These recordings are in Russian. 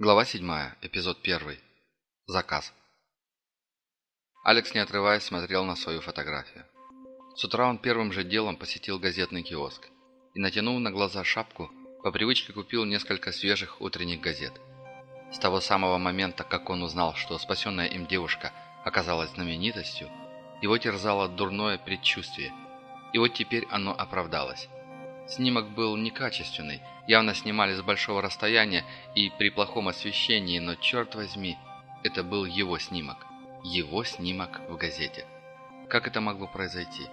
Глава 7. Эпизод 1. Заказ. Алекс, не отрываясь, смотрел на свою фотографию. С утра он первым же делом посетил газетный киоск и, натянув на глаза шапку, по привычке купил несколько свежих утренних газет. С того самого момента, как он узнал, что спасенная им девушка оказалась знаменитостью, его терзало дурное предчувствие. И вот теперь оно оправдалось. Снимок был некачественный, явно снимали с большого расстояния и при плохом освещении, но черт возьми, это был его снимок. Его снимок в газете. Как это могло произойти?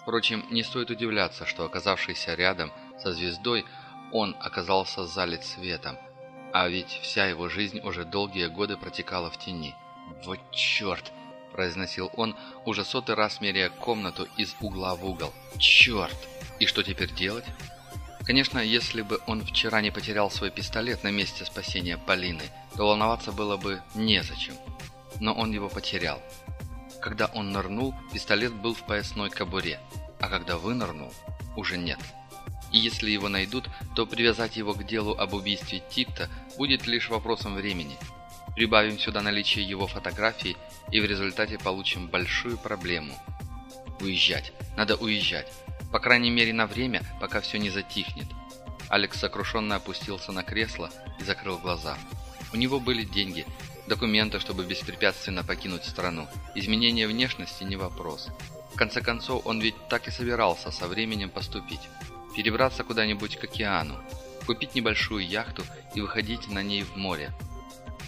Впрочем, не стоит удивляться, что оказавшийся рядом со звездой, он оказался залит светом, а ведь вся его жизнь уже долгие годы протекала в тени. «Вот черт!» – произносил он, уже сотый раз меряя комнату из угла в угол. «Черт!» И что теперь делать? Конечно, если бы он вчера не потерял свой пистолет на месте спасения Полины, то волноваться было бы незачем. Но он его потерял. Когда он нырнул, пистолет был в поясной кобуре, а когда вынырнул, уже нет. И если его найдут, то привязать его к делу об убийстве Тита будет лишь вопросом времени. Прибавим сюда наличие его фотографий, и в результате получим большую проблему. Уезжать. Надо уезжать. По крайней мере на время, пока все не затихнет. Алекс сокрушенно опустился на кресло и закрыл глаза. У него были деньги, документы, чтобы беспрепятственно покинуть страну. Изменение внешности не вопрос. В конце концов, он ведь так и собирался со временем поступить. Перебраться куда-нибудь к океану, купить небольшую яхту и выходить на ней в море.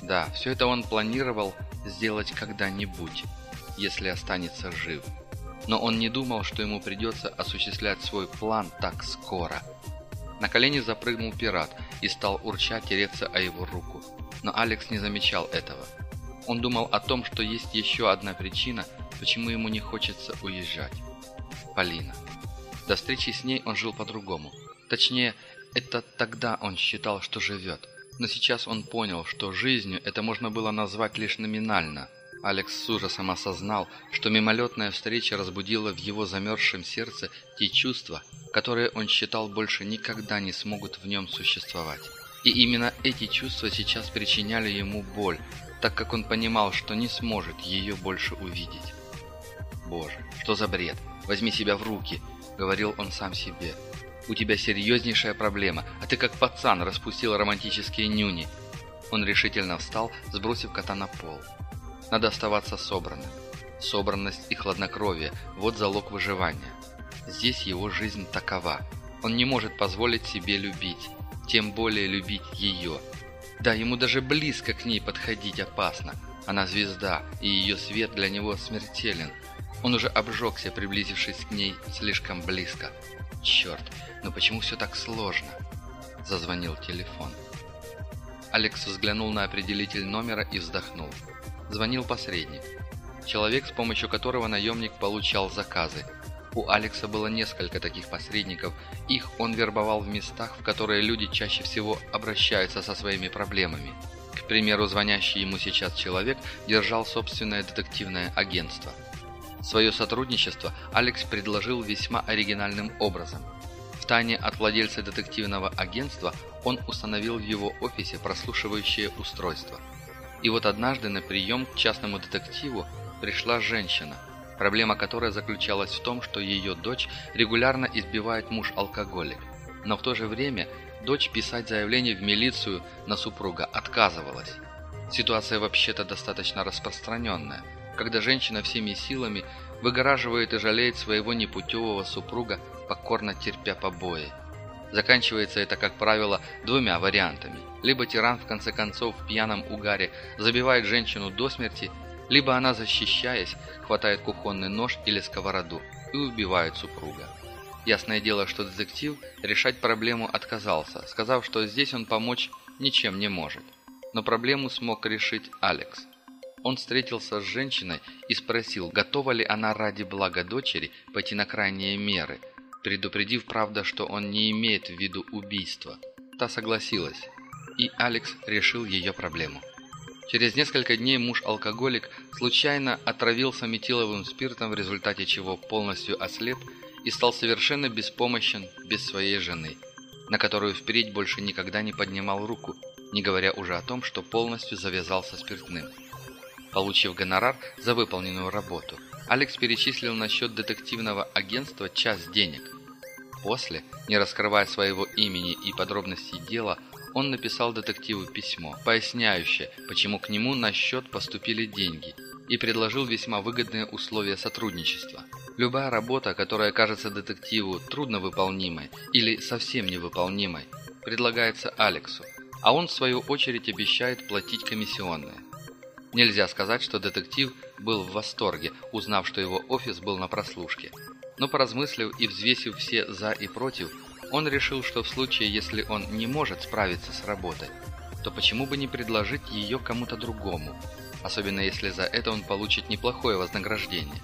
Да, все это он планировал сделать когда-нибудь, если останется жив но он не думал, что ему придется осуществлять свой план так скоро. На колени запрыгнул пират и стал урча тереться о его руку. Но Алекс не замечал этого. Он думал о том, что есть еще одна причина, почему ему не хочется уезжать. Полина. До встречи с ней он жил по-другому. Точнее, это тогда он считал, что живет. Но сейчас он понял, что жизнью это можно было назвать лишь номинально – Алекс с ужасом осознал, что мимолетная встреча разбудила в его замерзшем сердце те чувства, которые он считал больше никогда не смогут в нем существовать. И именно эти чувства сейчас причиняли ему боль, так как он понимал, что не сможет ее больше увидеть. «Боже, что за бред? Возьми себя в руки!» — говорил он сам себе. «У тебя серьезнейшая проблема, а ты как пацан распустил романтические нюни». Он решительно встал, сбросив кота на пол. Надо оставаться собранным. Собранность и хладнокровие – вот залог выживания. Здесь его жизнь такова. Он не может позволить себе любить, тем более любить ее. Да, ему даже близко к ней подходить опасно. Она звезда, и ее свет для него смертелен. Он уже обжегся, приблизившись к ней слишком близко. Черт, но почему все так сложно? Зазвонил телефон. Алекс взглянул на определитель номера и вздохнул. Звонил посредник. Человек, с помощью которого наемник получал заказы. У Алекса было несколько таких посредников. Их он вербовал в местах, в которые люди чаще всего обращаются со своими проблемами. К примеру, звонящий ему сейчас человек держал собственное детективное агентство. Свое сотрудничество Алекс предложил весьма оригинальным образом. В тайне от владельца детективного агентства он установил в его офисе прослушивающее устройство – и вот однажды на прием к частному детективу пришла женщина, проблема которой заключалась в том, что ее дочь регулярно избивает муж-алкоголик. Но в то же время дочь писать заявление в милицию на супруга отказывалась. Ситуация вообще-то достаточно распространенная, когда женщина всеми силами выгораживает и жалеет своего непутевого супруга, покорно терпя побои. Заканчивается это, как правило, двумя вариантами. Либо тиран, в конце концов, в пьяном угаре забивает женщину до смерти, либо она, защищаясь, хватает кухонный нож или сковороду и убивает супруга. Ясное дело, что детектив решать проблему отказался, сказав, что здесь он помочь ничем не может. Но проблему смог решить Алекс. Он встретился с женщиной и спросил, готова ли она ради блага дочери пойти на крайние меры – предупредив, правда, что он не имеет в виду убийства. Та согласилась, и Алекс решил ее проблему. Через несколько дней муж-алкоголик случайно отравился метиловым спиртом, в результате чего полностью ослеп и стал совершенно беспомощен без своей жены, на которую впредь больше никогда не поднимал руку, не говоря уже о том, что полностью завязался спиртным. Получив гонорар за выполненную работу, Алекс перечислил на счет детективного агентства час денег. После, не раскрывая своего имени и подробностей дела, он написал детективу письмо, поясняющее, почему к нему на счет поступили деньги, и предложил весьма выгодные условия сотрудничества. Любая работа, которая кажется детективу трудновыполнимой или совсем невыполнимой, предлагается Алексу, а он в свою очередь обещает платить комиссионные. Нельзя сказать, что детектив был в восторге, узнав, что его офис был на прослушке. Но поразмыслив и взвесив все «за» и «против», он решил, что в случае, если он не может справиться с работой, то почему бы не предложить ее кому-то другому, особенно если за это он получит неплохое вознаграждение.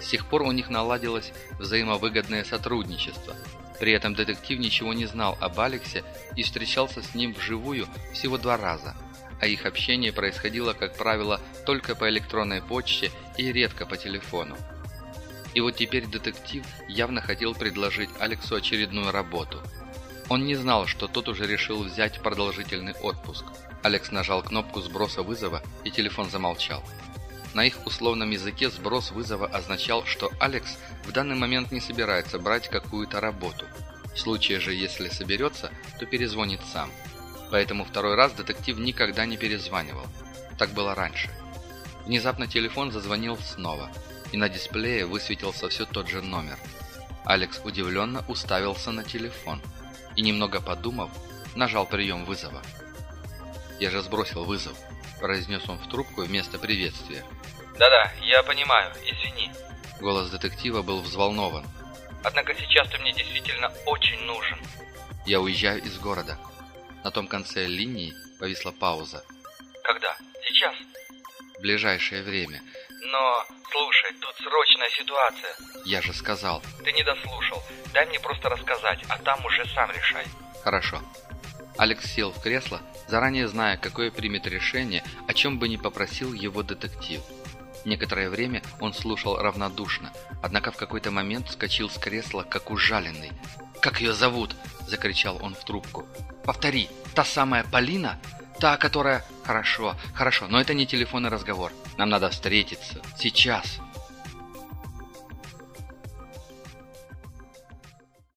С тех пор у них наладилось взаимовыгодное сотрудничество. При этом детектив ничего не знал об Алексе и встречался с ним вживую всего два раза, а их общение происходило, как правило, только по электронной почте и редко по телефону. И вот теперь детектив явно хотел предложить Алексу очередную работу. Он не знал, что тот уже решил взять продолжительный отпуск. Алекс нажал кнопку сброса вызова, и телефон замолчал. На их условном языке сброс вызова означал, что Алекс в данный момент не собирается брать какую-то работу. В случае же, если соберется, то перезвонит сам. Поэтому второй раз детектив никогда не перезванивал. Так было раньше. Внезапно телефон зазвонил снова – и на дисплее высветился все тот же номер. Алекс удивленно уставился на телефон и, немного подумав, нажал прием вызова. «Я же сбросил вызов», – произнес он в трубку вместо приветствия. «Да-да, я понимаю, извини». Голос детектива был взволнован. «Однако сейчас ты мне действительно очень нужен». «Я уезжаю из города». На том конце линии повисла пауза. «Когда? Сейчас?» «В ближайшее время. Но, слушай, тут срочная ситуация. Я же сказал. Ты не дослушал. Дай мне просто рассказать, а там уже сам решай. Хорошо. Алекс сел в кресло, заранее зная, какое примет решение, о чем бы ни попросил его детектив. Некоторое время он слушал равнодушно, однако в какой-то момент вскочил с кресла, как ужаленный. «Как ее зовут?» – закричал он в трубку. «Повтори, та самая Полина?» Та, которая... Хорошо, хорошо, но это не телефонный разговор. Нам надо встретиться. Сейчас.